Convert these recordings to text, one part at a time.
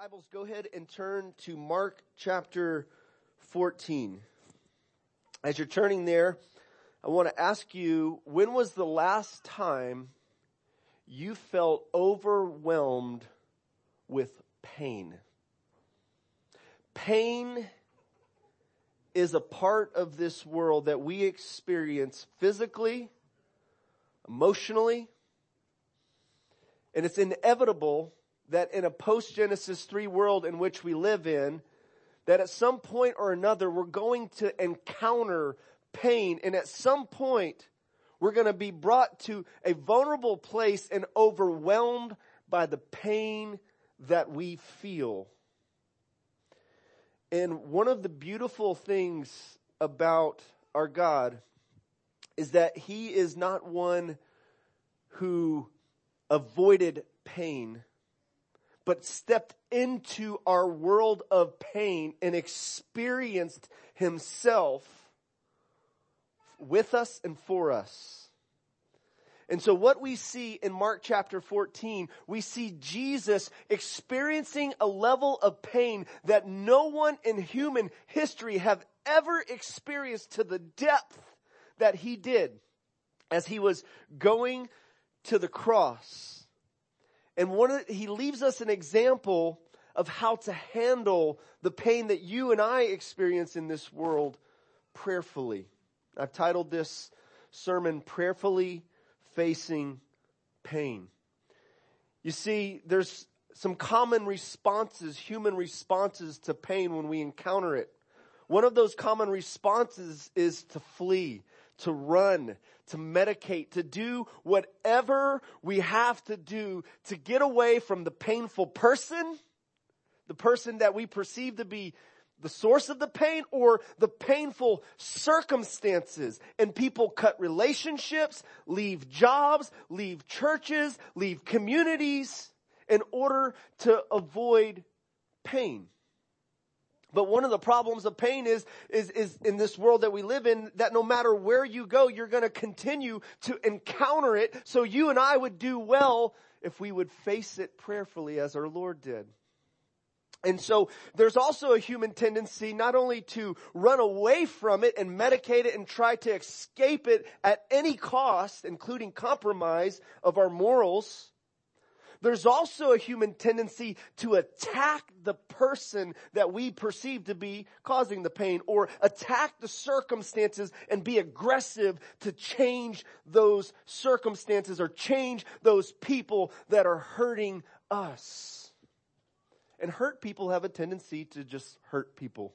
Bibles, go ahead and turn to Mark chapter 14. As you're turning there, I want to ask you, when was the last time you felt overwhelmed with pain? Pain is a part of this world that we experience physically, emotionally, and it's inevitable that in a post-Genesis 3 world in which we live in, that at some point or another we're going to encounter pain and at some point we're going to be brought to a vulnerable place and overwhelmed by the pain that we feel. And one of the beautiful things about our God is that He is not one who avoided pain, but stepped into our world of pain and experienced himself with us and for us. And so what we see in Mark chapter 14, we see Jesus experiencing a level of pain that no one in human history have ever experienced to the depth that he did as he was going to the cross. And one he leaves us an example of how to handle the pain that you and I experience in this world prayerfully. I've titled this sermon, Prayerfully Facing Pain. You see, there's some common responses, human responses to pain when we encounter it. One of those common responses is to flee, to run, to medicate, to do whatever we have to do to get away from the painful person, the person that we perceive to be the source of the pain or the painful circumstances. And people cut relationships, leave jobs, leave churches, leave communities in order to avoid pain. But one of the problems of pain is, is, is in this world that we live in, that no matter where you go, you're gonna continue to encounter it. So you and I would do well if we would face it prayerfully as our Lord did. And so there's also a human tendency not only to run away from it and medicate it and try to escape it at any cost, including compromise of our morals, there's also a human tendency to attack the person that we perceive to be causing the pain or attack the circumstances and be aggressive to change those circumstances or change those people that are hurting us. And hurt people have a tendency to just hurt people.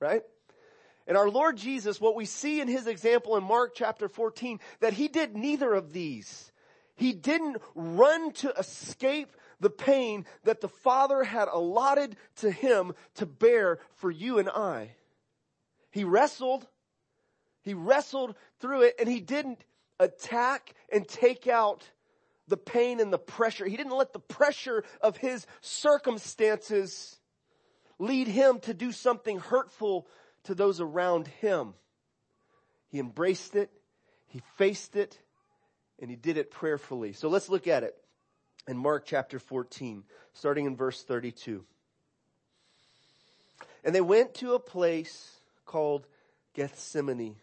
Right? And our Lord Jesus, what we see in his example in Mark chapter 14, that he did neither of these. He didn't run to escape the pain that the Father had allotted to him to bear for you and I. He wrestled. He wrestled through it and he didn't attack and take out the pain and the pressure. He didn't let the pressure of his circumstances lead him to do something hurtful to those around him. He embraced it. He faced it and he did it prayerfully. So let's look at it in Mark chapter 14, starting in verse 32. And they went to a place called Gethsemane.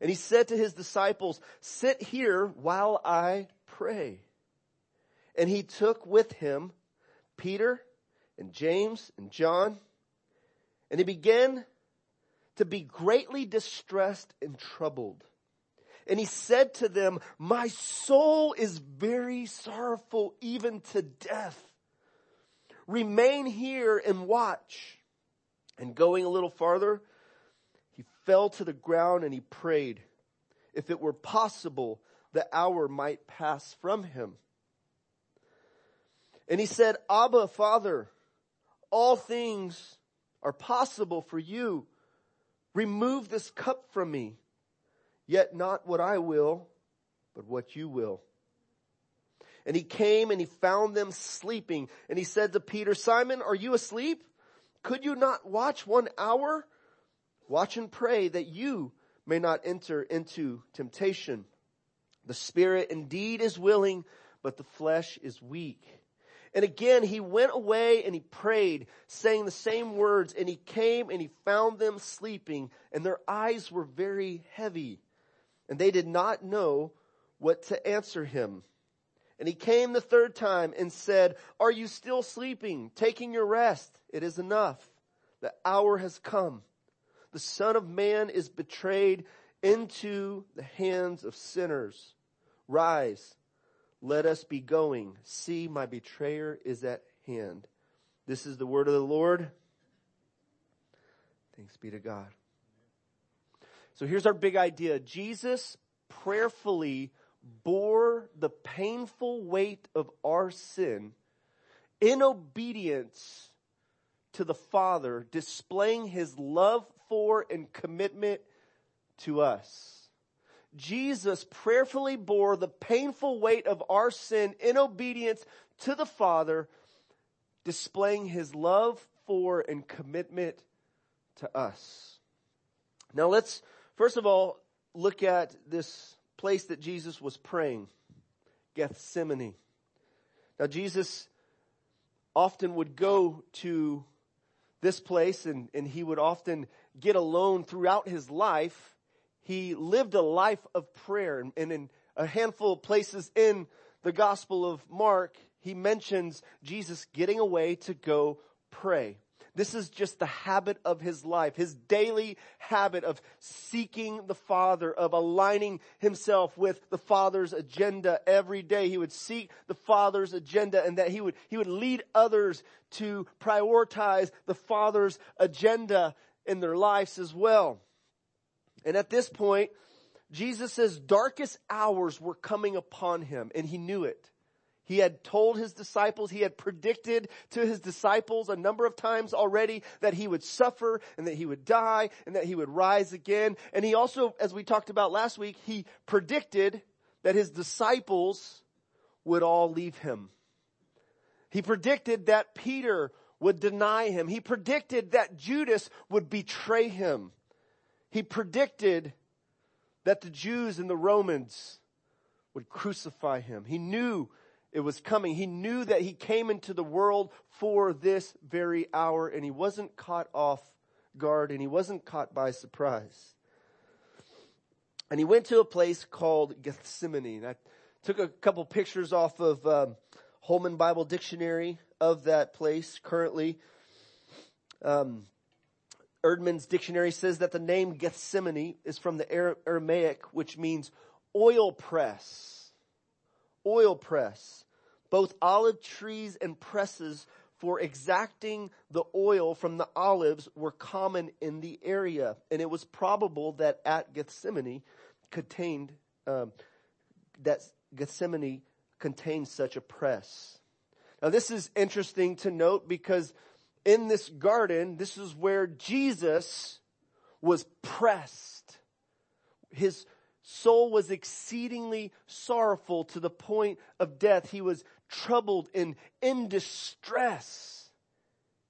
And he said to his disciples, sit here while I pray. And he took with him Peter and James and John, and he began to be greatly distressed and troubled. And he said to them, my soul is very sorrowful even to death. Remain here and watch. And going a little farther, he fell to the ground and he prayed, if it were possible, the hour might pass from him. And he said, Abba, Father, all things are possible for you. Remove this cup from me. Yet not what I will, but what you will. And he came and he found them sleeping. And he said to Peter, Simon, are you asleep? Could you not watch one hour? Watch and pray that you may not enter into temptation. The spirit indeed is willing, but the flesh is weak. And again, he went away and he prayed, saying the same words, and he came and he found them sleeping, and their eyes were very heavy, and they did not know what to answer him. And he came the third time and said, Are you still sleeping, taking your rest? It is enough. The hour has come. The Son of Man is betrayed into the hands of sinners. Rise let us be going. See, my betrayer is at hand. This is the word of the Lord. Thanks be to God. So here's our big idea. Jesus prayerfully bore the painful weight of our sin in obedience to the Father, displaying his love for and commitment to us. Jesus prayerfully bore the painful weight of our sin in obedience to the Father, displaying his love for and commitment to us. Now let's, first of all, look at this place that Jesus was praying, Gethsemane. Now Jesus often would go to this place and, and he would often get alone throughout his life he lived a life of prayer. And in a handful of places in the Gospel of Mark, he mentions Jesus getting away to go pray. This is just the habit of his life, his daily habit of seeking the Father, of aligning himself with the Father's agenda every day. He would seek the Father's agenda and that he would, he would lead others to prioritize the Father's agenda in their lives as well. And at this point, Jesus' darkest hours were coming upon him and he knew it. He had told his disciples, he had predicted to his disciples a number of times already that he would suffer and that he would die and that he would rise again. And he also, as we talked about last week, he predicted that his disciples would all leave him. He predicted that Peter would deny him. He predicted that Judas would betray him. He predicted that the Jews and the Romans would crucify him. He knew it was coming. He knew that he came into the world for this very hour and he wasn't caught off guard and he wasn't caught by surprise. And he went to a place called Gethsemane. And I took a couple pictures off of um, Holman Bible Dictionary of that place currently. Um, Eerdmans dictionary says that the name Gethsemane is from the Aramaic, which means oil press. Oil press. Both olive trees and presses for exacting the oil from the olives were common in the area. And it was probable that at Gethsemane contained, um, that Gethsemane contained such a press. Now this is interesting to note because in this garden, this is where Jesus was pressed. His soul was exceedingly sorrowful to the point of death. He was troubled and in distress.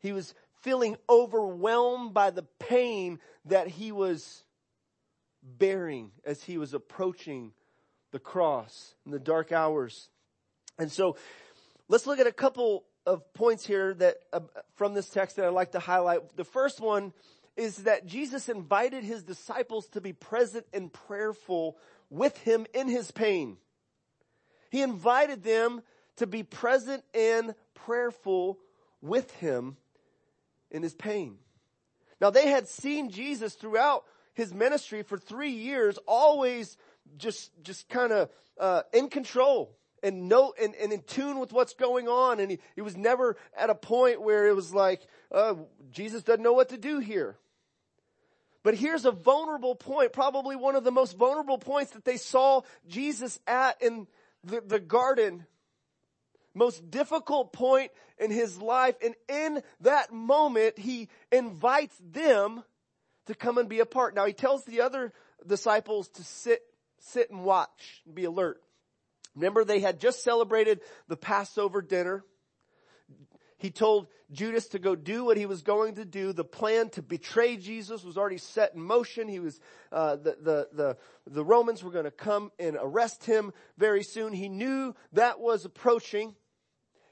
He was feeling overwhelmed by the pain that he was bearing as he was approaching the cross in the dark hours. And so let's look at a couple of points here that uh, from this text that I'd like to highlight. The first one is that Jesus invited his disciples to be present and prayerful with him in his pain. He invited them to be present and prayerful with him in his pain. Now they had seen Jesus throughout his ministry for three years, always just, just kind of, uh, in control and know and, and in tune with what's going on. And he, he was never at a point where it was like, uh, Jesus doesn't know what to do here. But here's a vulnerable point, probably one of the most vulnerable points that they saw Jesus at in the, the garden. Most difficult point in his life. And in that moment, he invites them to come and be a part. Now he tells the other disciples to sit, sit and watch, and be alert. Remember they had just celebrated the Passover dinner. He told Judas to go do what he was going to do. The plan to betray Jesus was already set in motion. He was, uh, the, the, the, the Romans were going to come and arrest him very soon. He knew that was approaching.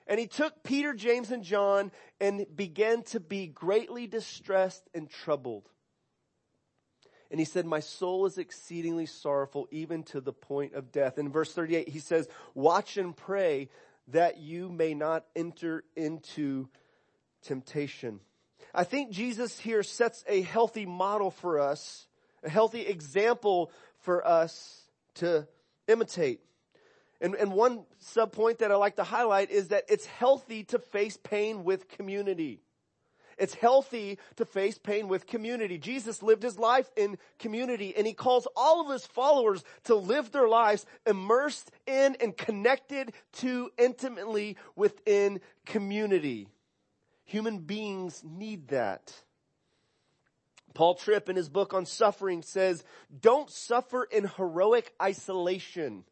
And he took Peter, James, and John and began to be greatly distressed and troubled. And he said, my soul is exceedingly sorrowful, even to the point of death. In verse 38, he says, watch and pray that you may not enter into temptation. I think Jesus here sets a healthy model for us, a healthy example for us to imitate. And, and one sub point that I like to highlight is that it's healthy to face pain with community. It's healthy to face pain with community. Jesus lived his life in community and he calls all of his followers to live their lives immersed in and connected to intimately within community. Human beings need that. Paul Tripp in his book on suffering says, don't suffer in heroic isolation.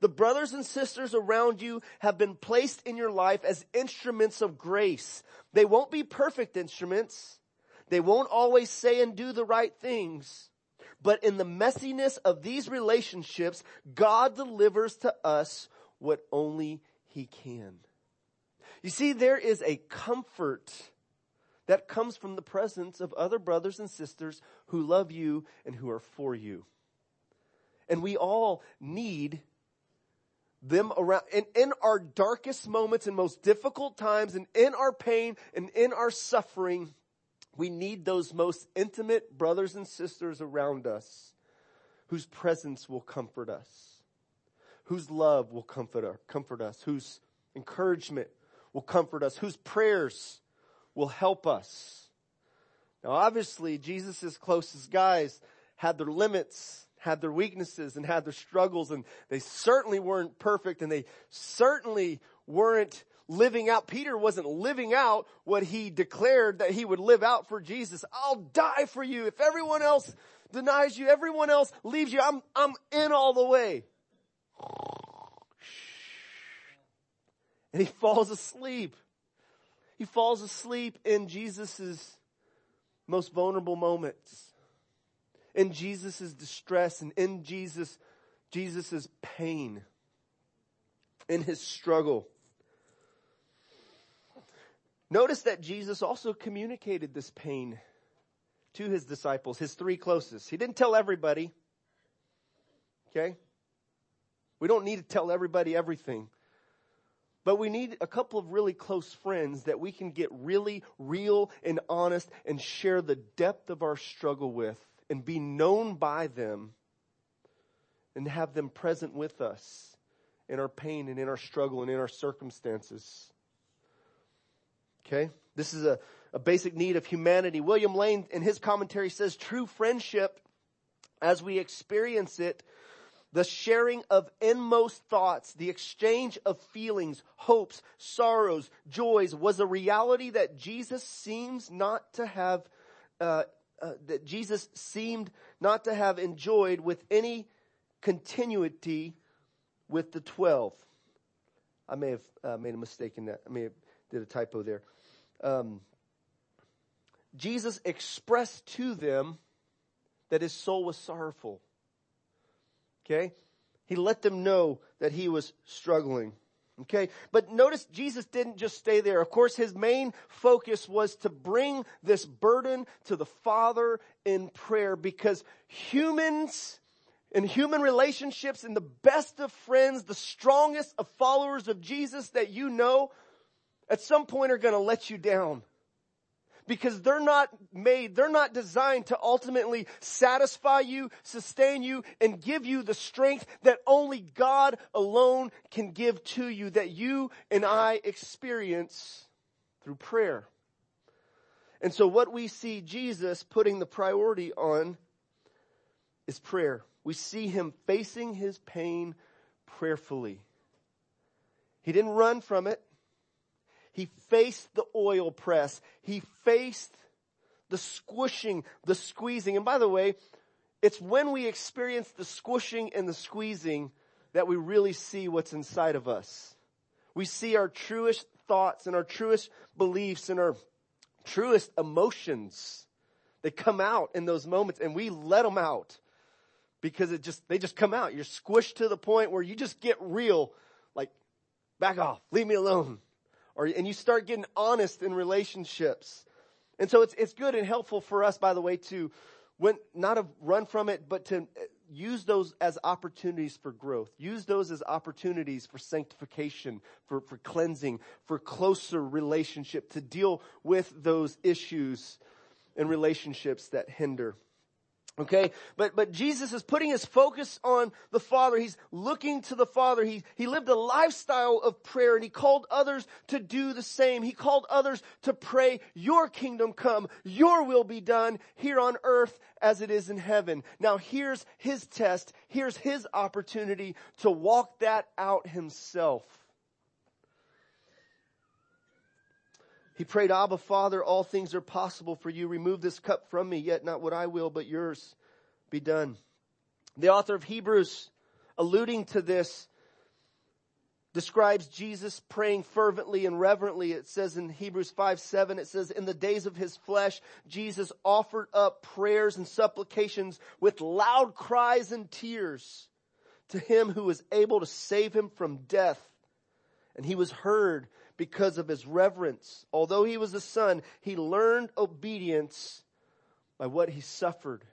The brothers and sisters around you have been placed in your life as instruments of grace. They won't be perfect instruments. They won't always say and do the right things. But in the messiness of these relationships, God delivers to us what only He can. You see, there is a comfort that comes from the presence of other brothers and sisters who love you and who are for you. And we all need them around and in our darkest moments and most difficult times and in our pain and in our suffering, we need those most intimate brothers and sisters around us whose presence will comfort us, whose love will comfort, comfort us, whose encouragement will comfort us, whose prayers will help us. Now obviously Jesus' closest guys had their limits had their weaknesses and had their struggles and they certainly weren't perfect and they certainly weren't living out. Peter wasn't living out what he declared that he would live out for Jesus. I'll die for you. If everyone else denies you, everyone else leaves you, I'm, I'm in all the way. And he falls asleep. He falls asleep in Jesus' most vulnerable moments in Jesus' distress and in Jesus, Jesus' pain, in his struggle. Notice that Jesus also communicated this pain to his disciples, his three closest. He didn't tell everybody. Okay? We don't need to tell everybody everything. But we need a couple of really close friends that we can get really real and honest and share the depth of our struggle with and be known by them and have them present with us in our pain and in our struggle and in our circumstances. Okay? This is a, a basic need of humanity. William Lane in his commentary says true friendship as we experience it the sharing of inmost thoughts, the exchange of feelings, hopes, sorrows, joys was a reality that Jesus seems not to have uh, uh, that Jesus seemed not to have enjoyed with any continuity with the twelve. I may have uh, made a mistake in that. I may have did a typo there. Um, Jesus expressed to them that his soul was sorrowful. Okay? He let them know that he was struggling. Okay. But notice Jesus didn't just stay there. Of course, his main focus was to bring this burden to the Father in prayer because humans in human relationships and the best of friends, the strongest of followers of Jesus that you know, at some point are going to let you down because they're not made, they're not designed to ultimately satisfy you, sustain you, and give you the strength that only God alone can give to you, that you and I experience through prayer. And so what we see Jesus putting the priority on is prayer. We see him facing his pain prayerfully. He didn't run from it. He faced the oil press. He faced the squishing, the squeezing. And by the way, it's when we experience the squishing and the squeezing that we really see what's inside of us. We see our truest thoughts and our truest beliefs and our truest emotions. They come out in those moments and we let them out because it just, they just come out. You're squished to the point where you just get real, like, back off, leave me alone. Or, and you start getting honest in relationships. And so it's, it's good and helpful for us, by the way, to when, not to run from it, but to uh, use those as opportunities for growth. Use those as opportunities for sanctification, for, for cleansing, for closer relationship, to deal with those issues and relationships that hinder. Okay, but, but Jesus is putting his focus on the Father. He's looking to the Father. He, he lived a lifestyle of prayer and he called others to do the same. He called others to pray, your kingdom come, your will be done here on earth as it is in heaven. Now here's his test. Here's his opportunity to walk that out himself. He prayed, Abba, Father, all things are possible for you. Remove this cup from me, yet not what I will, but yours be done. The author of Hebrews, alluding to this, describes Jesus praying fervently and reverently. It says in Hebrews 5 7, it says, In the days of his flesh, Jesus offered up prayers and supplications with loud cries and tears to him who was able to save him from death. And he was heard because of his reverence. Although he was a son, he learned obedience by what he suffered.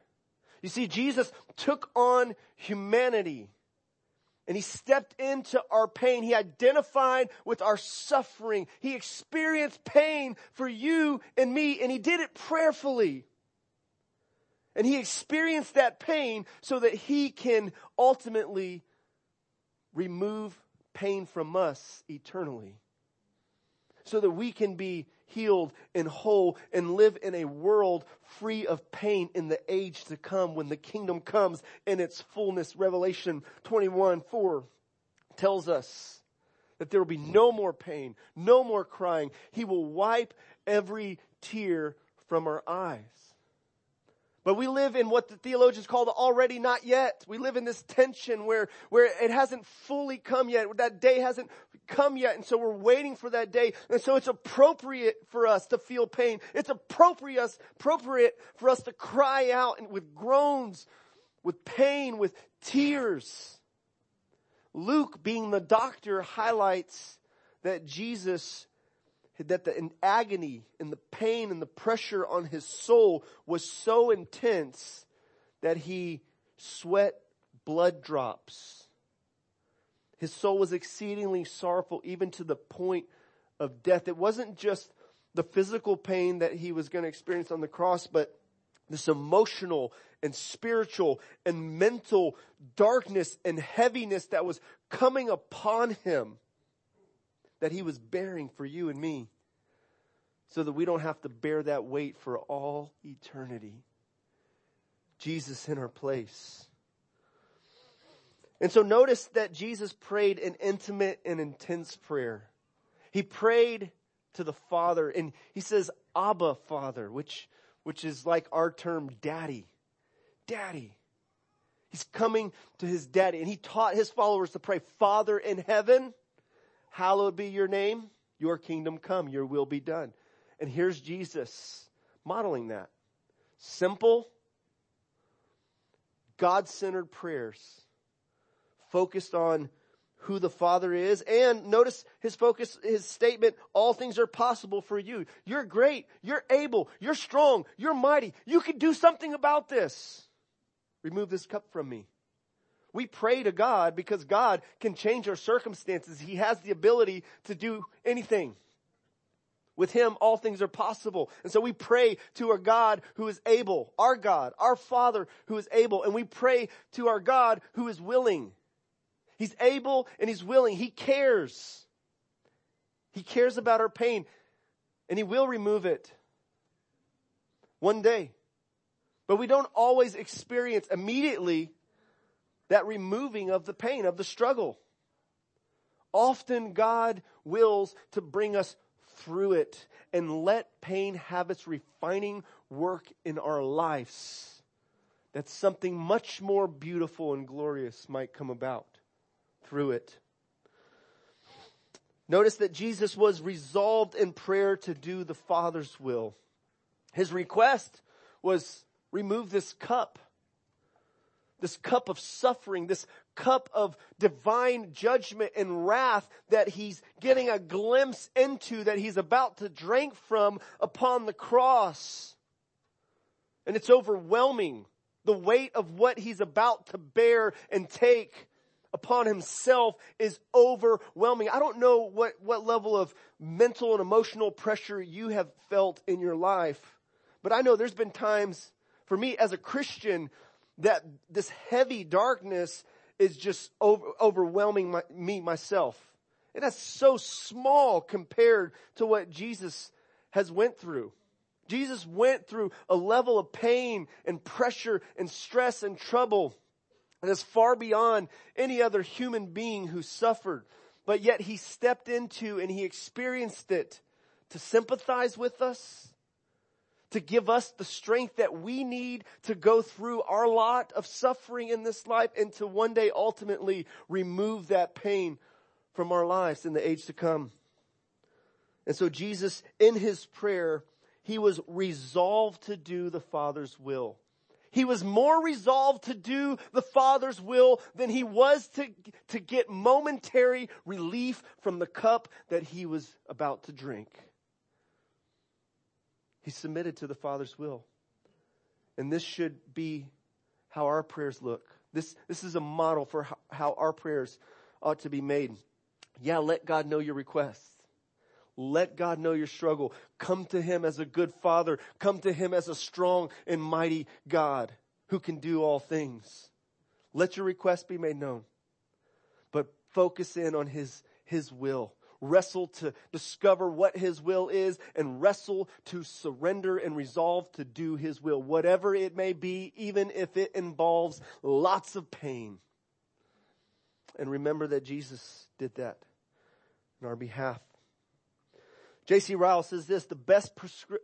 You see, Jesus took on humanity and he stepped into our pain. He identified with our suffering. He experienced pain for you and me and he did it prayerfully. And he experienced that pain so that he can ultimately remove pain from us eternally so that we can be healed and whole and live in a world free of pain in the age to come when the kingdom comes in its fullness. Revelation 21 4 tells us that there will be no more pain, no more crying. He will wipe every tear from our eyes. But we live in what the theologians call the already not yet. We live in this tension where, where it hasn't fully come yet. That day hasn't come yet. And so we're waiting for that day. And so it's appropriate for us to feel pain. It's appropriate, appropriate for us to cry out and with groans, with pain, with tears. Luke being the doctor highlights that Jesus that the agony and the pain and the pressure on his soul was so intense that he sweat blood drops. His soul was exceedingly sorrowful, even to the point of death. It wasn't just the physical pain that he was going to experience on the cross, but this emotional and spiritual and mental darkness and heaviness that was coming upon him that he was bearing for you and me so that we don't have to bear that weight for all eternity. Jesus in our place. And so notice that Jesus prayed an intimate and intense prayer. He prayed to the Father and he says, Abba Father, which, which is like our term daddy. Daddy. He's coming to his daddy and he taught his followers to pray, Father in heaven, hallowed be your name, your kingdom come, your will be done. And here's Jesus modeling that. Simple, God-centered prayers focused on who the Father is. And notice his focus, his statement, all things are possible for you. You're great. You're able. You're strong. You're mighty. You can do something about this. Remove this cup from me. We pray to God because God can change our circumstances. He has the ability to do anything. With Him, all things are possible. And so we pray to our God who is able, our God, our Father who is able, and we pray to our God who is willing. He's able and He's willing. He cares. He cares about our pain and He will remove it one day. But we don't always experience immediately that removing of the pain, of the struggle. Often God wills to bring us through it and let pain have its refining work in our lives. That something much more beautiful and glorious might come about through it. Notice that Jesus was resolved in prayer to do the Father's will. His request was remove this cup, this cup of suffering, this cup of divine judgment and wrath that he's getting a glimpse into that he's about to drink from upon the cross. And it's overwhelming the weight of what he's about to bear and take upon himself is overwhelming. I don't know what, what level of mental and emotional pressure you have felt in your life, but I know there's been times for me as a Christian that this heavy darkness is just over, overwhelming my, me myself. And that's so small compared to what Jesus has went through. Jesus went through a level of pain and pressure and stress and trouble that is far beyond any other human being who suffered. But yet he stepped into and he experienced it to sympathize with us, to give us the strength that we need to go through our lot of suffering in this life and to one day ultimately remove that pain from our lives in the age to come. And so Jesus, in his prayer, he was resolved to do the Father's will. He was more resolved to do the Father's will than he was to, to get momentary relief from the cup that he was about to drink. He submitted to the Father's will. And this should be how our prayers look. This, this is a model for how, how our prayers ought to be made. Yeah, let God know your requests. Let God know your struggle. Come to Him as a good Father. Come to Him as a strong and mighty God who can do all things. Let your request be made known. But focus in on His, His will. Wrestle to discover what His will is and wrestle to surrender and resolve to do His will. Whatever it may be, even if it involves lots of pain. And remember that Jesus did that on our behalf. J.C. Ryle says this, the best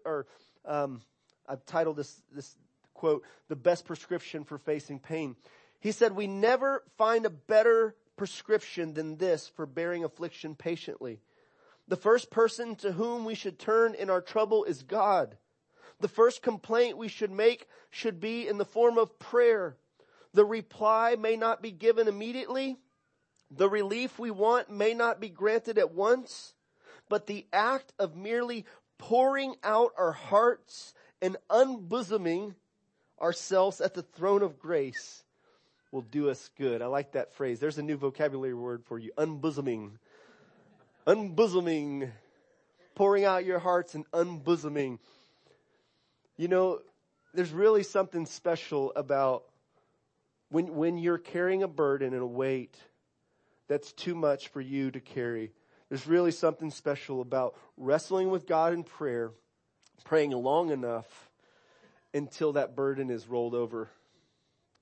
or, um, I've titled this, this quote, the best prescription for facing pain. He said, we never find a better prescription than this for bearing affliction patiently. The first person to whom we should turn in our trouble is God. The first complaint we should make should be in the form of prayer. The reply may not be given immediately. The relief we want may not be granted at once but the act of merely pouring out our hearts and unbosoming ourselves at the throne of grace will do us good. I like that phrase. There's a new vocabulary word for you. Unbosoming. Unbosoming. Pouring out your hearts and unbosoming. You know, there's really something special about when, when you're carrying a burden and a weight that's too much for you to carry. There's really something special about wrestling with God in prayer, praying long enough until that burden is rolled over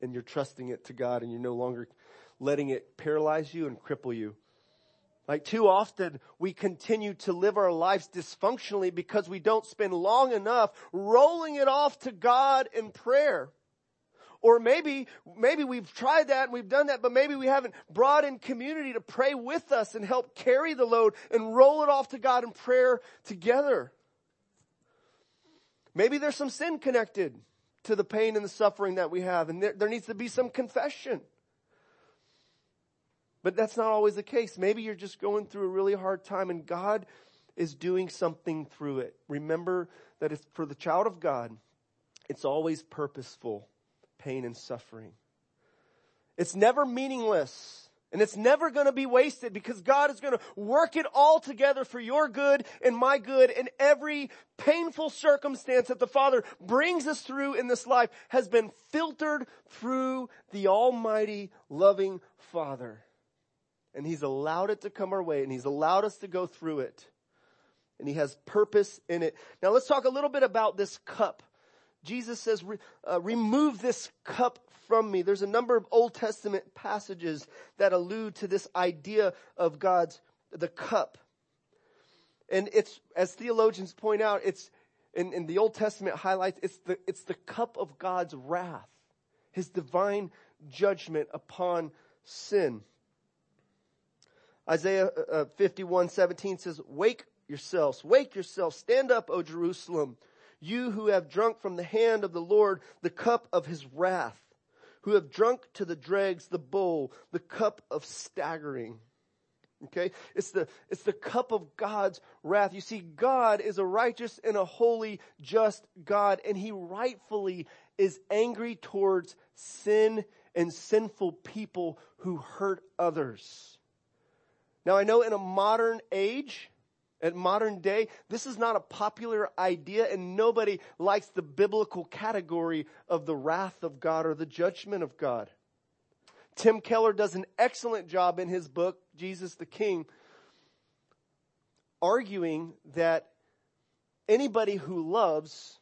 and you're trusting it to God and you're no longer letting it paralyze you and cripple you. Like too often we continue to live our lives dysfunctionally because we don't spend long enough rolling it off to God in prayer. Or maybe, maybe we've tried that and we've done that, but maybe we haven't brought in community to pray with us and help carry the load and roll it off to God in prayer together. Maybe there's some sin connected to the pain and the suffering that we have, and there, there needs to be some confession. But that's not always the case. Maybe you're just going through a really hard time and God is doing something through it. Remember that it's for the child of God, it's always purposeful pain and suffering. It's never meaningless. And it's never going to be wasted because God is going to work it all together for your good and my good and every painful circumstance that the Father brings us through in this life has been filtered through the almighty loving Father. And He's allowed it to come our way and He's allowed us to go through it. And He has purpose in it. Now let's talk a little bit about this cup Jesus says, uh, remove this cup from me. There's a number of Old Testament passages that allude to this idea of God's, the cup. And it's, as theologians point out, it's, in, in the Old Testament highlights, it's the, it's the cup of God's wrath, His divine judgment upon sin. Isaiah uh, 51, 17 says, wake yourselves, wake yourselves, stand up, O Jerusalem you who have drunk from the hand of the Lord the cup of his wrath, who have drunk to the dregs the bowl, the cup of staggering. Okay? It's the, it's the cup of God's wrath. You see, God is a righteous and a holy, just God, and He rightfully is angry towards sin and sinful people who hurt others. Now I know in a modern age, at modern day, this is not a popular idea and nobody likes the biblical category of the wrath of God or the judgment of God. Tim Keller does an excellent job in his book, Jesus the King, arguing that anybody who loves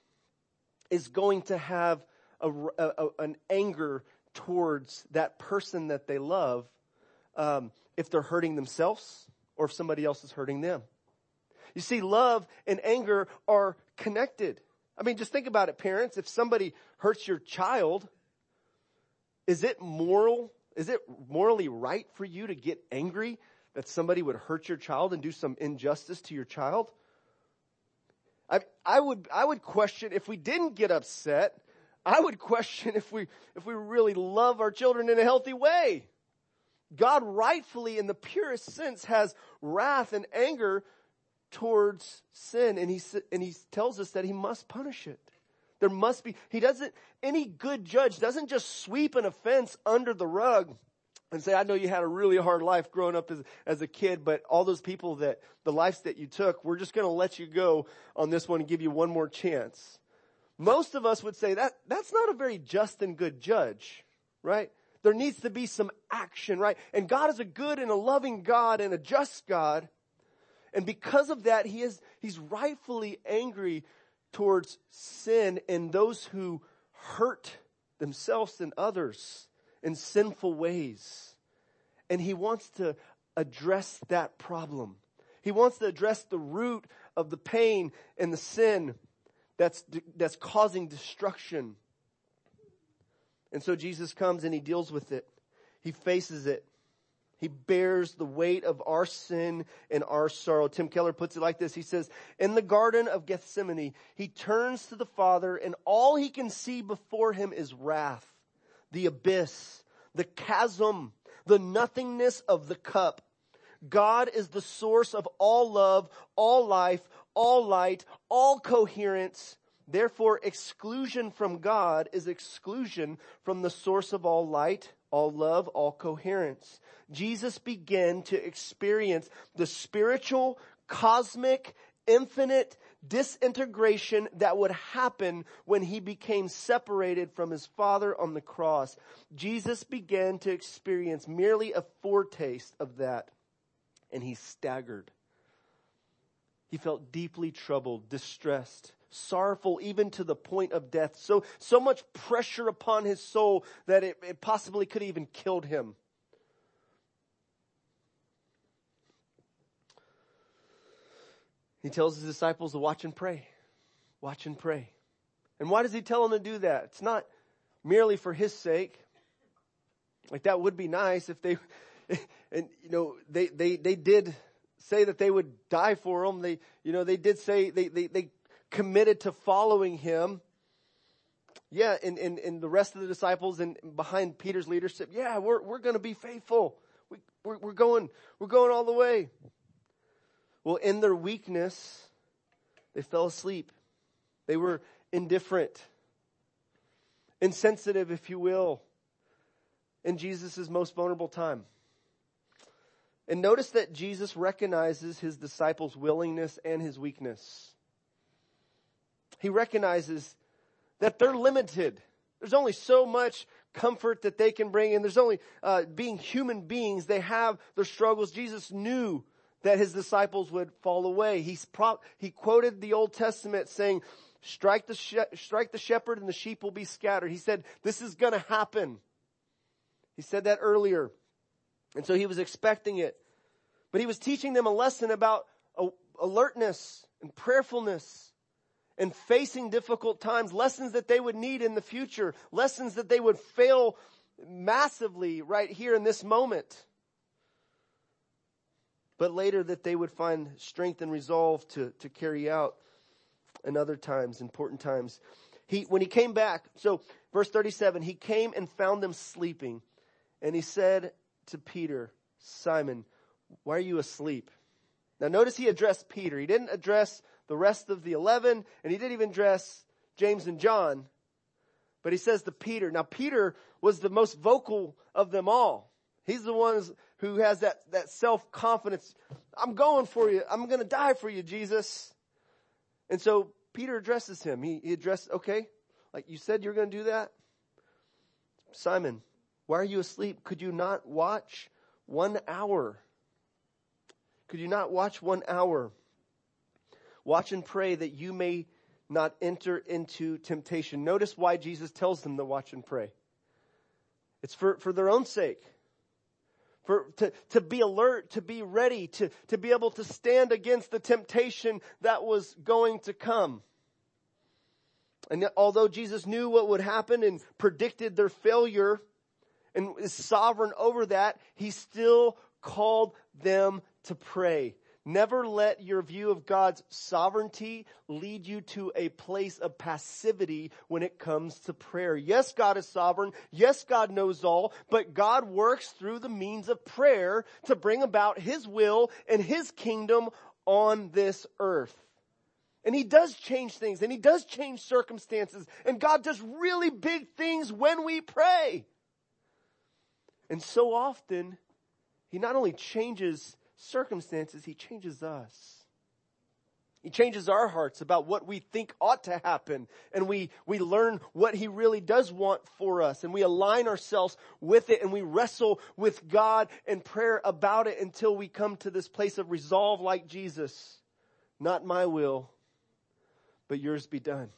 is going to have a, a, an anger towards that person that they love um, if they're hurting themselves or if somebody else is hurting them. You see, love and anger are connected. I mean, just think about it, parents. If somebody hurts your child, is it moral? Is it morally right for you to get angry that somebody would hurt your child and do some injustice to your child? I, I would, I would question if we didn't get upset, I would question if we, if we really love our children in a healthy way. God rightfully, in the purest sense, has wrath and anger towards sin, and he, and he tells us that he must punish it. There must be, he doesn't, any good judge doesn't just sweep an offense under the rug and say, I know you had a really hard life growing up as, as a kid, but all those people that, the lives that you took, we're just to let you go on this one and give you one more chance. Most of us would say that that's not a very just and good judge, right? There needs to be some action, right? And God is a good and a loving God and a just God. And because of that, he is, he's rightfully angry towards sin and those who hurt themselves and others in sinful ways. And he wants to address that problem. He wants to address the root of the pain and the sin that's, that's causing destruction. And so Jesus comes and he deals with it. He faces it. He bears the weight of our sin and our sorrow. Tim Keller puts it like this. He says, in the Garden of Gethsemane, he turns to the Father and all he can see before him is wrath, the abyss, the chasm, the nothingness of the cup. God is the source of all love, all life, all light, all coherence. Therefore, exclusion from God is exclusion from the source of all light, all love, all coherence. Jesus began to experience the spiritual, cosmic, infinite disintegration that would happen when he became separated from his father on the cross. Jesus began to experience merely a foretaste of that and he staggered. He felt deeply troubled, distressed, sorrowful, even to the point of death. So, so much pressure upon his soul that it, it possibly could have even killed him. He tells his disciples to watch and pray. Watch and pray. And why does he tell them to do that? It's not merely for his sake. Like that would be nice if they, and you know, they, they, they did say that they would die for him. They, you know, they did say they, they, they committed to following him. Yeah, and, and, and the rest of the disciples and behind Peter's leadership, yeah, we're, we're going to be faithful. We, we're, we're going, we're going all the way. Well, in their weakness, they fell asleep. They were indifferent, insensitive, if you will, in Jesus' most vulnerable time. And notice that Jesus recognizes his disciples' willingness and his weakness. He recognizes that they're limited. There's only so much comfort that they can bring and there's only, uh, being human beings, they have their struggles. Jesus knew that his disciples would fall away. He's pro- he quoted the Old Testament saying, strike the, she- strike the shepherd and the sheep will be scattered. He said, this is gonna happen. He said that earlier. And so he was expecting it. But he was teaching them a lesson about alertness and prayerfulness and facing difficult times, lessons that they would need in the future, lessons that they would fail massively right here in this moment. But later that they would find strength and resolve to, to carry out in other times, important times. he, when he came back, so verse 37, he came and found them sleeping. And he said to Peter, Simon, why are you asleep? Now notice he addressed Peter. He didn't address the rest of the 11 and he didn't even address James and John. But he says to Peter. Now Peter was the most vocal of them all. He's the one who has that, that self-confidence. I'm going for you. I'm going to die for you, Jesus. And so Peter addresses him. He, he addressed, okay, like you said you're going to do that? Simon, why are you asleep? Could you not watch one hour? Could you not watch one hour? Watch and pray that you may not enter into temptation. Notice why Jesus tells them to watch and pray. It's for, for their own sake. For, to, to be alert, to be ready, to, to be able to stand against the temptation that was going to come. And although Jesus knew what would happen and predicted their failure and is sovereign over that, he still called them to pray. Never let your view of God's sovereignty lead you to a place of passivity when it comes to prayer. Yes, God is sovereign. Yes, God knows all, but God works through the means of prayer to bring about His will and His kingdom on this earth. And he does change things and he does change circumstances and God does really big things when we pray. And so often, he not only changes circumstances, he changes us. He changes our hearts about what we think ought to happen and we, we learn what he really does want for us and we align ourselves with it and we wrestle with God in prayer about it until we come to this place of resolve like Jesus. Not my will, but yours be done.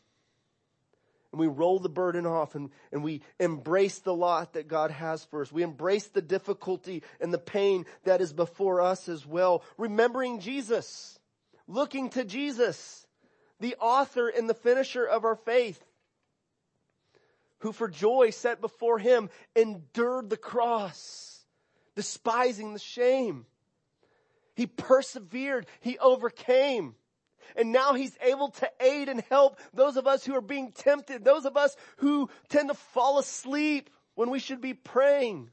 And we roll the burden off and, and we embrace the lot that God has for us. We embrace the difficulty and the pain that is before us as well. Remembering Jesus, looking to Jesus, the author and the finisher of our faith, who for joy set before him endured the cross, despising the shame. He persevered. He overcame. And now he's able to aid and help those of us who are being tempted, those of us who tend to fall asleep when we should be praying.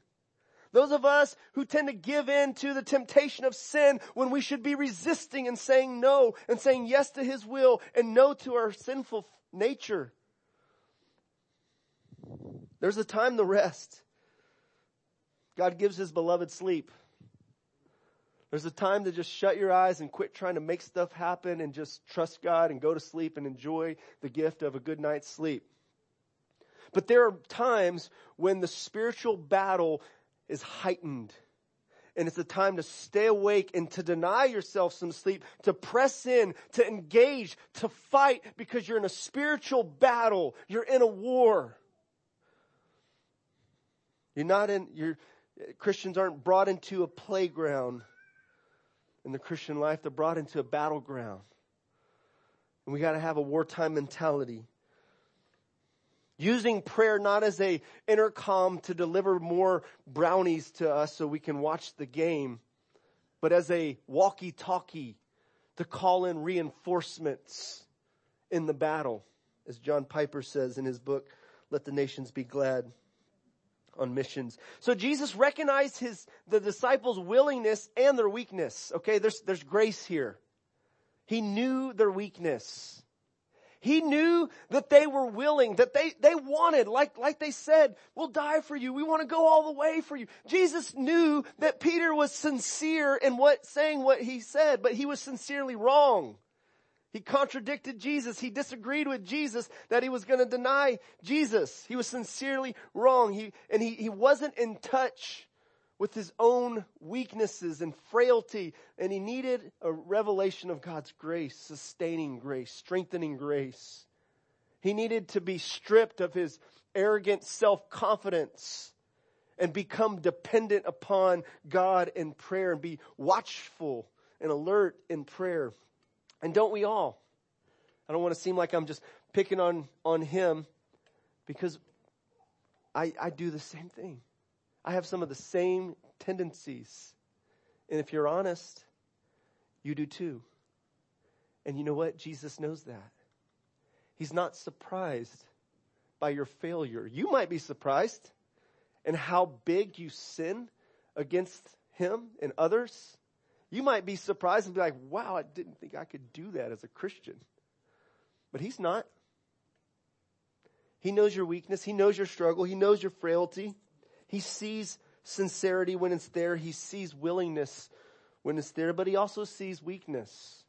Those of us who tend to give in to the temptation of sin when we should be resisting and saying no and saying yes to his will and no to our sinful nature. There's a time to rest. God gives his beloved sleep. There's a time to just shut your eyes and quit trying to make stuff happen and just trust God and go to sleep and enjoy the gift of a good night's sleep. But there are times when the spiritual battle is heightened. And it's a time to stay awake and to deny yourself some sleep, to press in, to engage, to fight because you're in a spiritual battle. You're in a war. You're not in, you're, Christians aren't brought into a playground in the Christian life. They're brought into a battleground. And we gotta have a wartime mentality. Using prayer not as a intercom to deliver more brownies to us so we can watch the game, but as a walkie-talkie to call in reinforcements in the battle. As John Piper says in his book, Let the Nations Be Glad on missions. So Jesus recognized his, the disciples' willingness and their weakness. Okay, there's, there's grace here. He knew their weakness. He knew that they were willing, that they, they wanted, like, like they said, we'll die for you. We want to go all the way for you. Jesus knew that Peter was sincere in what, saying what he said, but he was sincerely wrong. He contradicted Jesus. He disagreed with Jesus that he was going to deny Jesus. He was sincerely wrong. He, and he, he wasn't in touch with his own weaknesses and frailty. And he needed a revelation of God's grace, sustaining grace, strengthening grace. He needed to be stripped of his arrogant self-confidence and become dependent upon God in prayer and be watchful and alert in prayer. And don't we all? I don't want to seem like I'm just picking on, on him because I, I do the same thing. I have some of the same tendencies. And if you're honest, you do too. And you know what? Jesus knows that. He's not surprised by your failure. You might be surprised in how big you sin against him and others. You might be surprised and be like, wow, I didn't think I could do that as a Christian. But he's not. He knows your weakness. He knows your struggle. He knows your frailty. He sees sincerity when it's there. He sees willingness when it's there, but he also sees weakness.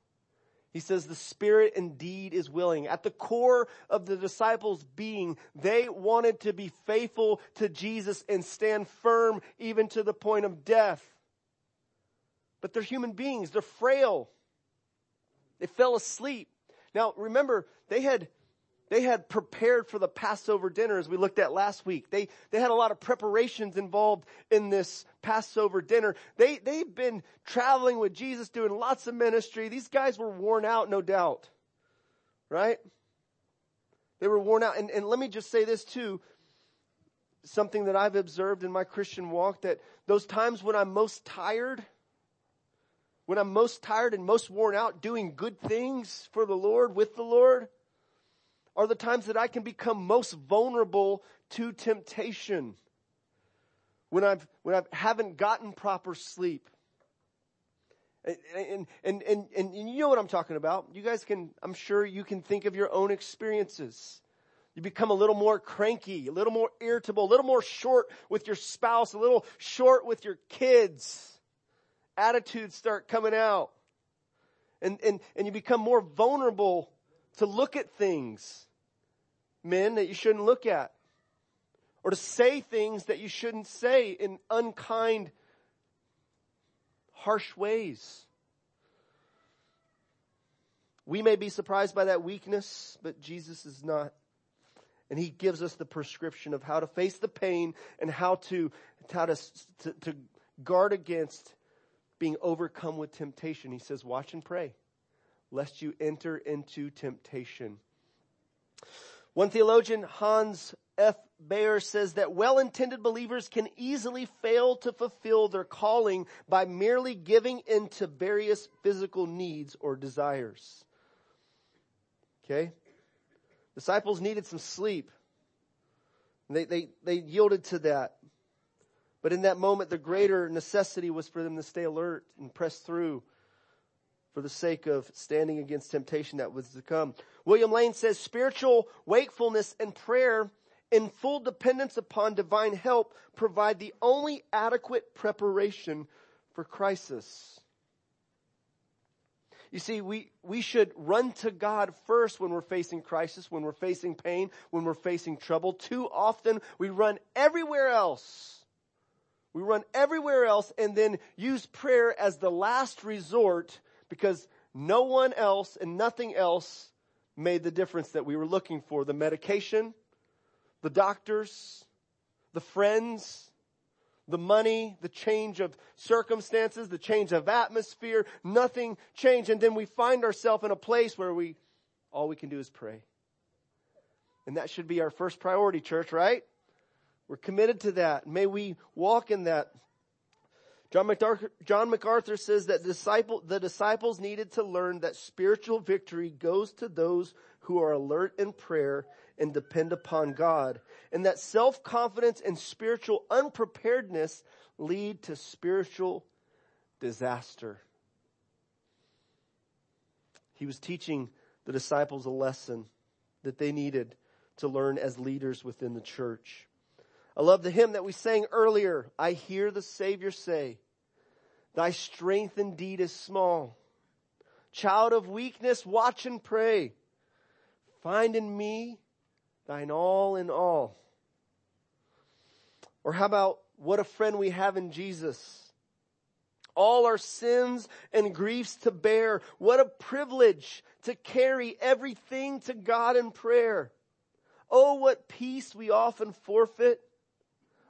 He says the spirit indeed is willing. At the core of the disciples being, they wanted to be faithful to Jesus and stand firm even to the point of death. But they're human beings. They're frail. They fell asleep. Now remember, they had they had prepared for the Passover dinner as we looked at last week. They, they had a lot of preparations involved in this Passover dinner. They, they've been traveling with Jesus, doing lots of ministry. These guys were worn out, no doubt. Right? They were worn out. And, and let me just say this too. Something that I've observed in my Christian walk that those times when I'm most tired, when I'm most tired and most worn out doing good things for the Lord, with the Lord, are the times that I can become most vulnerable to temptation. When I've, when I haven't gotten proper sleep. And, and, and, and, and you know what I'm talking about. You guys can, I'm sure you can think of your own experiences. You become a little more cranky, a little more irritable, a little more short with your spouse, a little short with your kids. Attitudes start coming out. And, and, and you become more vulnerable to look at things men that you shouldn't look at or to say things that you shouldn't say in unkind, harsh ways. We may be surprised by that weakness, but Jesus is not. And he gives us the prescription of how to face the pain and how to, how to, to, to guard against being overcome with temptation. He says, watch and pray lest you enter into temptation. One theologian, Hans F. Bayer, says that well-intended believers can easily fail to fulfill their calling by merely giving in to various physical needs or desires. Okay? Disciples needed some sleep. They, they, they yielded to that. But in that moment, the greater necessity was for them to stay alert and press through for the sake of standing against temptation that was to come. William Lane says spiritual wakefulness and prayer in full dependence upon divine help provide the only adequate preparation for crisis. You see, we, we should run to God first when we're facing crisis, when we're facing pain, when we're facing trouble. Too often we run everywhere else. We run everywhere else and then use prayer as the last resort because no one else and nothing else made the difference that we were looking for. The medication, the doctors, the friends, the money, the change of circumstances, the change of atmosphere, nothing changed. And then we find ourselves in a place where we, all we can do is pray. And that should be our first priority, church, right? We're committed to that. May we walk in that. John MacArthur, John MacArthur says that disciple, the disciples needed to learn that spiritual victory goes to those who are alert in prayer and depend upon God, and that self-confidence and spiritual unpreparedness lead to spiritual disaster. He was teaching the disciples a lesson that they needed to learn as leaders within the church. I love the hymn that we sang earlier. I hear the Savior say, thy strength indeed is small. Child of weakness, watch and pray. Find in me thine all in all. Or how about what a friend we have in Jesus? All our sins and griefs to bear. What a privilege to carry everything to God in prayer. Oh, what peace we often forfeit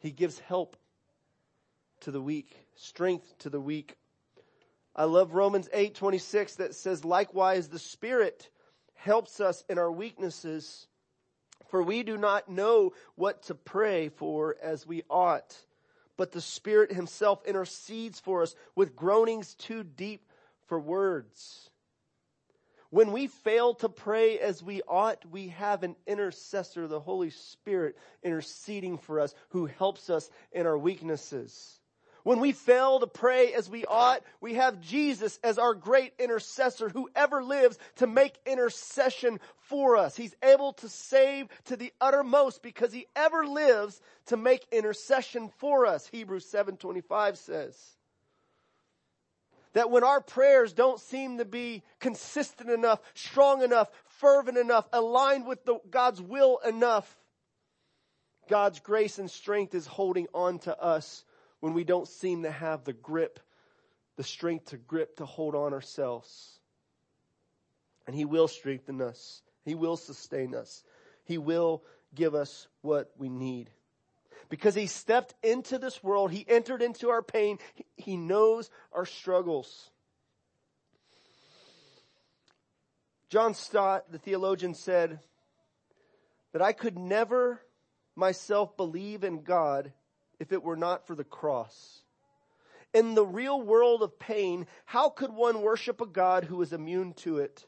He gives help to the weak, strength to the weak. I love Romans 8:26 that says likewise the spirit helps us in our weaknesses for we do not know what to pray for as we ought but the spirit himself intercedes for us with groanings too deep for words. When we fail to pray as we ought, we have an intercessor, the Holy Spirit, interceding for us who helps us in our weaknesses. When we fail to pray as we ought, we have Jesus as our great intercessor who ever lives to make intercession for us. He's able to save to the uttermost because he ever lives to make intercession for us. Hebrews 7:25 says that when our prayers don't seem to be consistent enough, strong enough, fervent enough, aligned with the, God's will enough, God's grace and strength is holding on to us when we don't seem to have the grip, the strength to grip to hold on ourselves. And He will strengthen us. He will sustain us. He will give us what we need. Because He stepped into this world, He entered into our pain, He knows our struggles. John Stott, the theologian, said that I could never myself believe in God if it were not for the cross. In the real world of pain, how could one worship a God who is immune to it?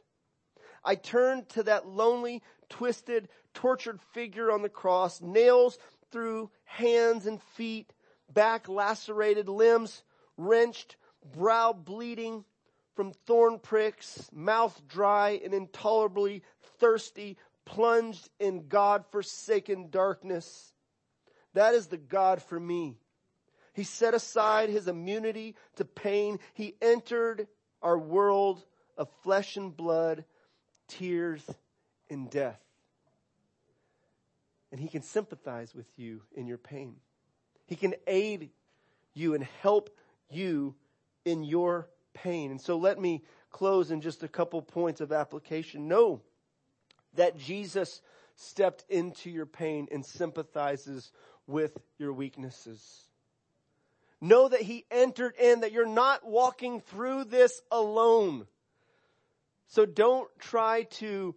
I turned to that lonely, twisted, tortured figure on the cross, nails through hands and feet, back lacerated, limbs wrenched, brow bleeding from thorn pricks, mouth dry and intolerably thirsty, plunged in God forsaken darkness. That is the God for me. He set aside his immunity to pain. He entered our world of flesh and blood, tears and death. And he can sympathize with you in your pain. He can aid you and help you in your pain. And so let me close in just a couple points of application. Know that Jesus stepped into your pain and sympathizes with your weaknesses. Know that He entered in, that you're not walking through this alone. So don't try to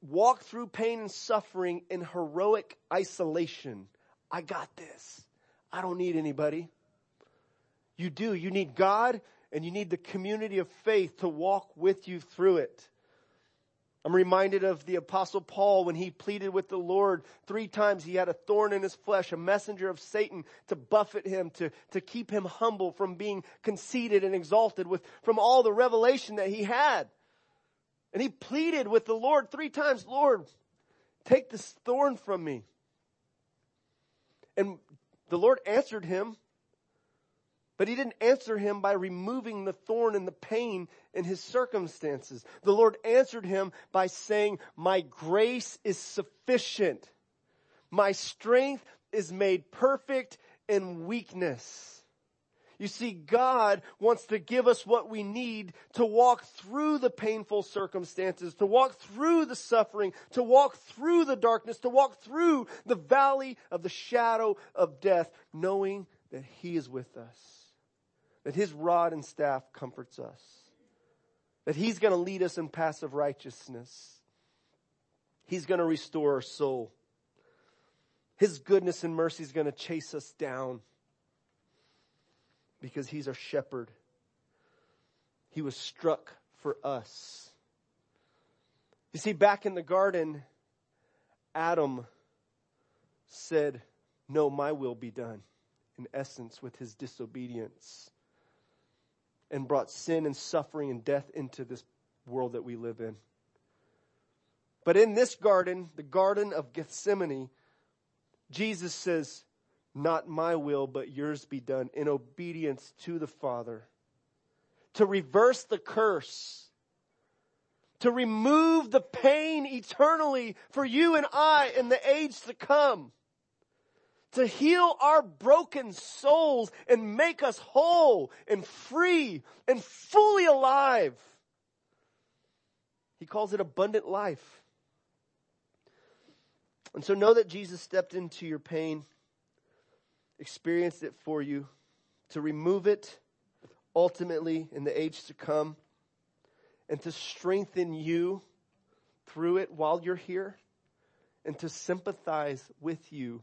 walk through pain and suffering in heroic isolation. I got this. I don't need anybody. You do. You need God and you need the community of faith to walk with you through it. I'm reminded of the apostle Paul when he pleaded with the Lord three times. He had a thorn in his flesh, a messenger of Satan to buffet him, to, to keep him humble from being conceited and exalted with, from all the revelation that he had. And he pleaded with the Lord three times, Lord, take this thorn from me. And the Lord answered him but he didn't answer him by removing the thorn and the pain in his circumstances. The Lord answered him by saying, my grace is sufficient. My strength is made perfect in weakness. You see, God wants to give us what we need to walk through the painful circumstances, to walk through the suffering, to walk through the darkness, to walk through the valley of the shadow of death, knowing that He is with us that his rod and staff comforts us. That he's going to lead us in paths of righteousness. He's going to restore our soul. His goodness and mercy is going to chase us down because he's our shepherd. He was struck for us. You see, back in the garden, Adam said, No, my will be done, in essence, with his disobedience and brought sin and suffering and death into this world that we live in. But in this garden, the Garden of Gethsemane, Jesus says, Not my will, but yours be done in obedience to the Father. To reverse the curse, to remove the pain eternally for you and I in the age to come to heal our broken souls and make us whole and free and fully alive. He calls it abundant life. And so know that Jesus stepped into your pain, experienced it for you, to remove it ultimately in the age to come, and to strengthen you through it while you're here, and to sympathize with you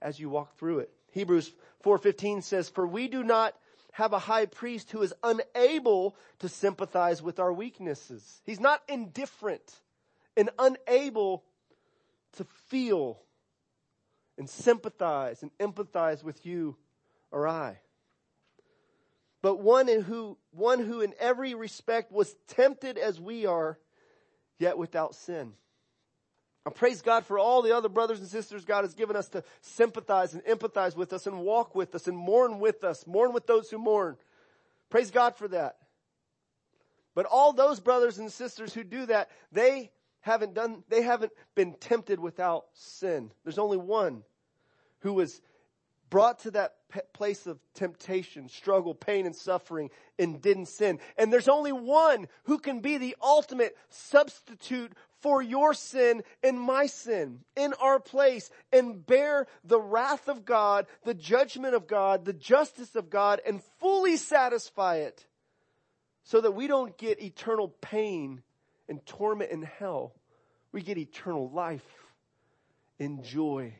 as you walk through it. Hebrews 4:15 says, "For we do not have a high priest who is unable to sympathize with our weaknesses. He's not indifferent and unable to feel and sympathize and empathize with you or I. But one who, one who in every respect was tempted as we are, yet without sin. I praise God for all the other brothers and sisters God has given us to sympathize and empathize with us and walk with us and mourn with us, mourn with those who mourn. Praise God for that. But all those brothers and sisters who do that, they haven't done, they haven't been tempted without sin. There's only one who was brought to that place of temptation, struggle, pain, and suffering and didn't sin. And there's only one who can be the ultimate substitute for your sin and my sin in our place and bear the wrath of God, the judgment of God, the justice of God and fully satisfy it so that we don't get eternal pain and torment in hell. We get eternal life and joy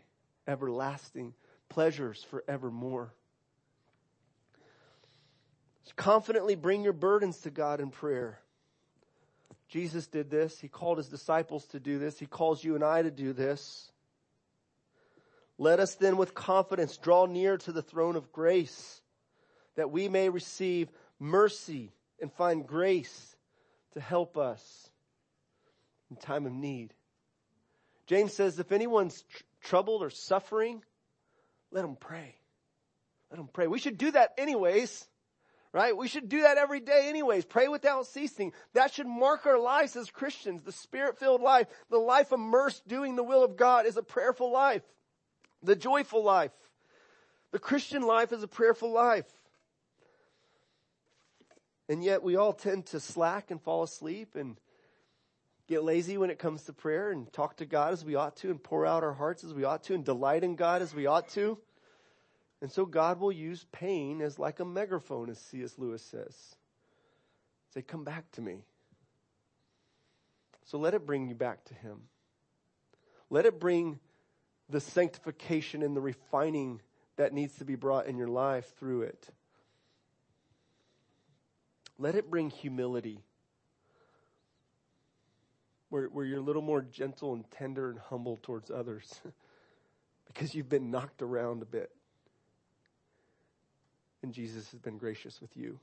everlasting pleasures forevermore. Confidently bring your burdens to God in prayer. Jesus did this. He called his disciples to do this. He calls you and I to do this. Let us then with confidence draw near to the throne of grace that we may receive mercy and find grace to help us in time of need. James says if anyone's tr- troubled or suffering, let them pray. Let them pray. We should do that anyways, right? We should do that every day anyways. Pray without ceasing. That should mark our lives as Christians. The spirit-filled life, the life immersed doing the will of God is a prayerful life. The joyful life. The Christian life is a prayerful life. And yet we all tend to slack and fall asleep and get lazy when it comes to prayer and talk to God as we ought to and pour out our hearts as we ought to and delight in God as we ought to. And so God will use pain as like a megaphone, as C.S. Lewis says. Say, come back to me. So let it bring you back to Him. Let it bring the sanctification and the refining that needs to be brought in your life through it. Let it bring humility where, where you're a little more gentle and tender and humble towards others because you've been knocked around a bit. And Jesus has been gracious with you.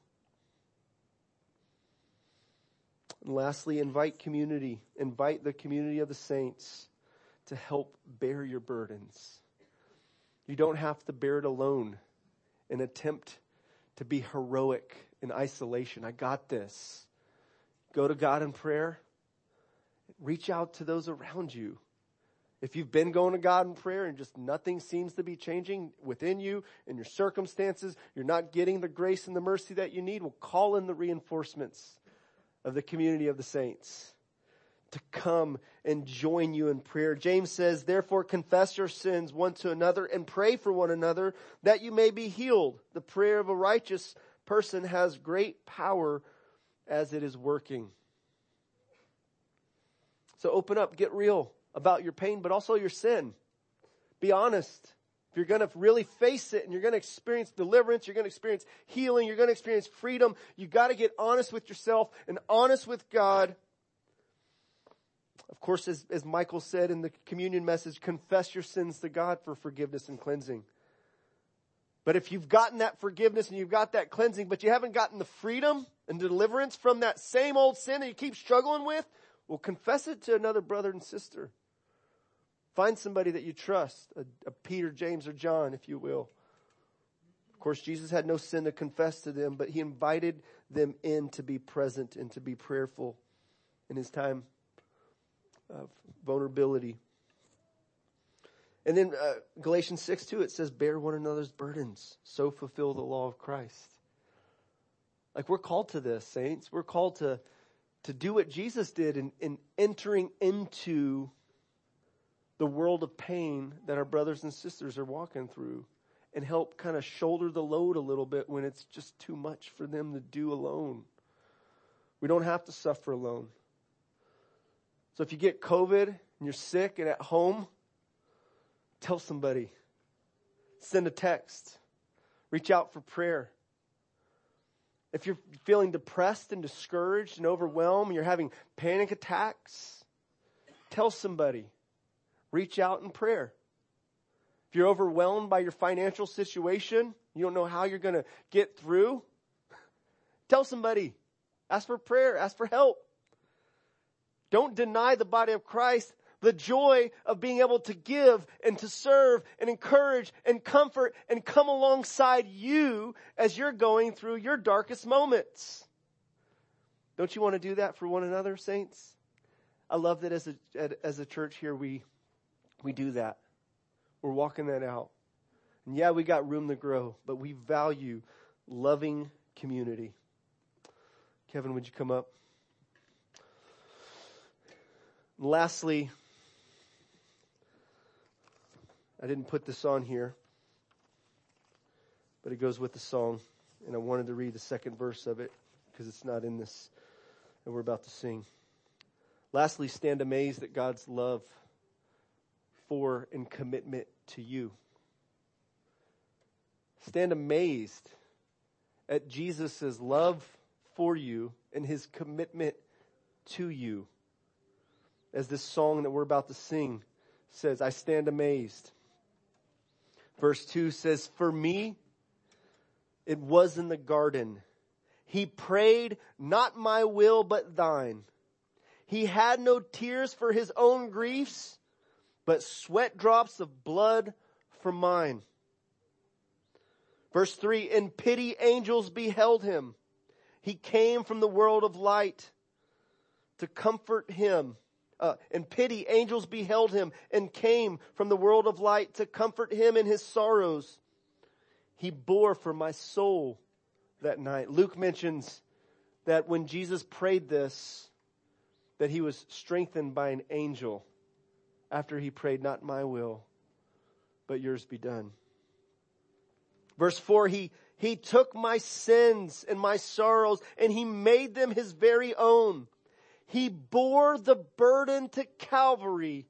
And lastly, invite community. Invite the community of the saints to help bear your burdens. You don't have to bear it alone and attempt to be heroic in isolation. I got this. Go to God in prayer reach out to those around you. If you've been going to God in prayer and just nothing seems to be changing within you and your circumstances, you're not getting the grace and the mercy that you need, well, call in the reinforcements of the community of the saints to come and join you in prayer. James says, therefore confess your sins one to another and pray for one another that you may be healed. The prayer of a righteous person has great power as it is working. So open up, get real about your pain, but also your sin. Be honest. If you're going to really face it and you're going to experience deliverance, you're going to experience healing, you're going to experience freedom, you got to get honest with yourself and honest with God. Of course, as, as Michael said in the communion message, confess your sins to God for forgiveness and cleansing. But if you've gotten that forgiveness and you've got that cleansing, but you haven't gotten the freedom and deliverance from that same old sin that you keep struggling with, well, confess it to another brother and sister. Find somebody that you trust, a, a, Peter, James, or John, if you will. Of course, Jesus had no sin to confess to them, but he invited them in to be present and to be prayerful in his time of vulnerability. And then uh, Galatians 6 2, it says, bear one another's burdens, so fulfill the law of Christ. Like we're called to this, saints. We're called to to do what Jesus did in, in entering into the world of pain that our brothers and sisters are walking through and help kind of shoulder the load a little bit when it's just too much for them to do alone. We don't have to suffer alone. So if you get COVID and you're sick and at home, tell somebody. Send a text. Reach out for prayer. If you're feeling depressed and discouraged and overwhelmed, and you're having panic attacks, tell somebody. Reach out in prayer. If you're overwhelmed by your financial situation, you don't know how you're going to get through, tell somebody. Ask for prayer. Ask for help. Don't deny the body of Christ the joy of being able to give and to serve and encourage and comfort and come alongside you as you're going through your darkest moments. Don't you want to do that for one another, saints? I love that as a, as a church here, we, we do that. We're walking that out. And yeah, we got room to grow, but we value loving community. Kevin, would you come up? lastly, I didn't put this on here, but it goes with the song, and I wanted to read the second verse of it because it's not in this that we're about to sing. Lastly, stand amazed at God's love for and commitment to you. Stand amazed at Jesus' love for you and his commitment to you as this song that we're about to sing says, I stand amazed. Verse 2 says, For me, it was in the garden. He prayed, Not my will, but thine. He had no tears for his own griefs, but sweat drops of blood for mine. Verse 3 In pity, angels beheld him. He came from the world of light to comfort him uh, pity, angels beheld him and came from the world of light to comfort him in his sorrows. He bore for my soul that night. Luke mentions that when Jesus prayed this, that he was strengthened by an angel after he prayed, not my will, but yours be done. Verse four, he, he took my sins and my sorrows and he made them his very own. He bore the burden to Calvary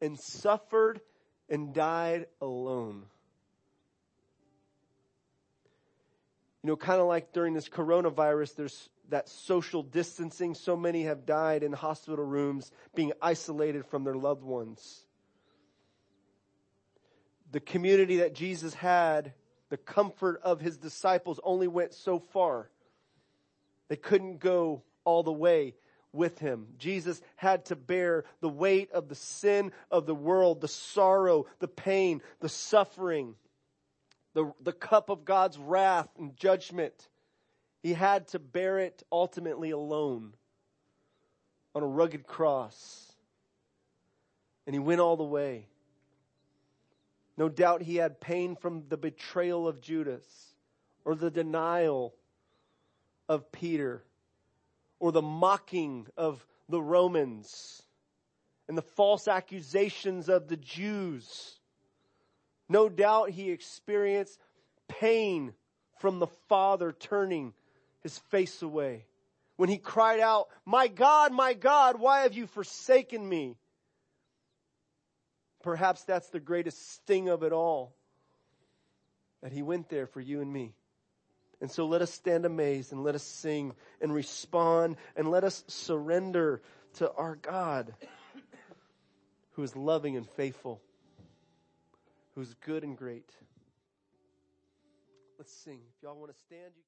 and suffered and died alone. You know, kind of like during this coronavirus, there's that social distancing. So many have died in hospital rooms, being isolated from their loved ones. The community that Jesus had, the comfort of his disciples only went so far. They couldn't go all the way with him. Jesus had to bear the weight of the sin of the world, the sorrow, the pain, the suffering, the, the cup of God's wrath and judgment. He had to bear it ultimately alone on a rugged cross. And he went all the way. No doubt he had pain from the betrayal of Judas or the denial of Peter or the mocking of the Romans and the false accusations of the Jews. No doubt he experienced pain from the Father turning his face away. When he cried out, my God, my God, why have you forsaken me? Perhaps that's the greatest sting of it all. That he went there for you and me. And so let us stand amazed and let us sing and respond and let us surrender to our God who is loving and faithful, who's good and great. Let's sing. If y'all want to stand, you